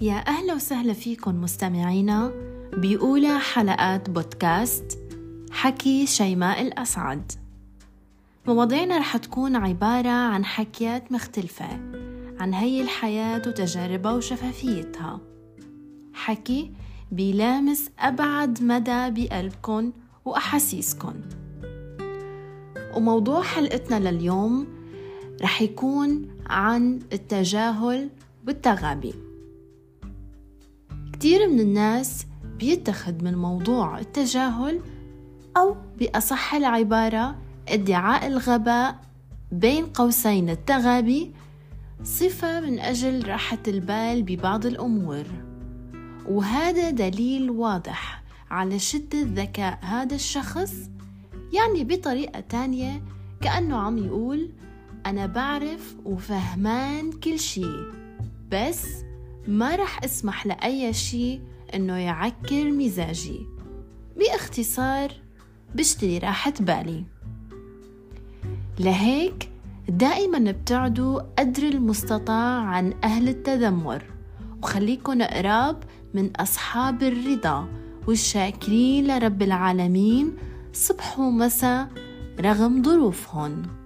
يا أهلا وسهلا فيكم مستمعينا بأولى حلقات بودكاست حكي شيماء الأسعد. مواضيعنا رح تكون عبارة عن حكيات مختلفة عن هي الحياة وتجاربها وشفافيتها. حكي بيلامس أبعد مدى بقلبكن وأحاسيسكن. وموضوع حلقتنا لليوم رح يكون عن التجاهل والتغابي كتير من الناس بيتخذ من موضوع التجاهل أو بأصح العبارة ادعاء الغباء بين قوسين التغابي صفة من أجل راحة البال ببعض الأمور. وهذا دليل واضح على شدة ذكاء هذا الشخص يعني بطريقة تانية كأنه عم يقول أنا بعرف وفهمان كل شي بس ما رح اسمح لأي شي إنه يعكر مزاجي. باختصار بشتري راحة بالي. لهيك دائما ابتعدوا قدر المستطاع عن أهل التذمر وخليكن قراب من أصحاب الرضا والشاكرين لرب العالمين صبح ومساء رغم ظروفهم.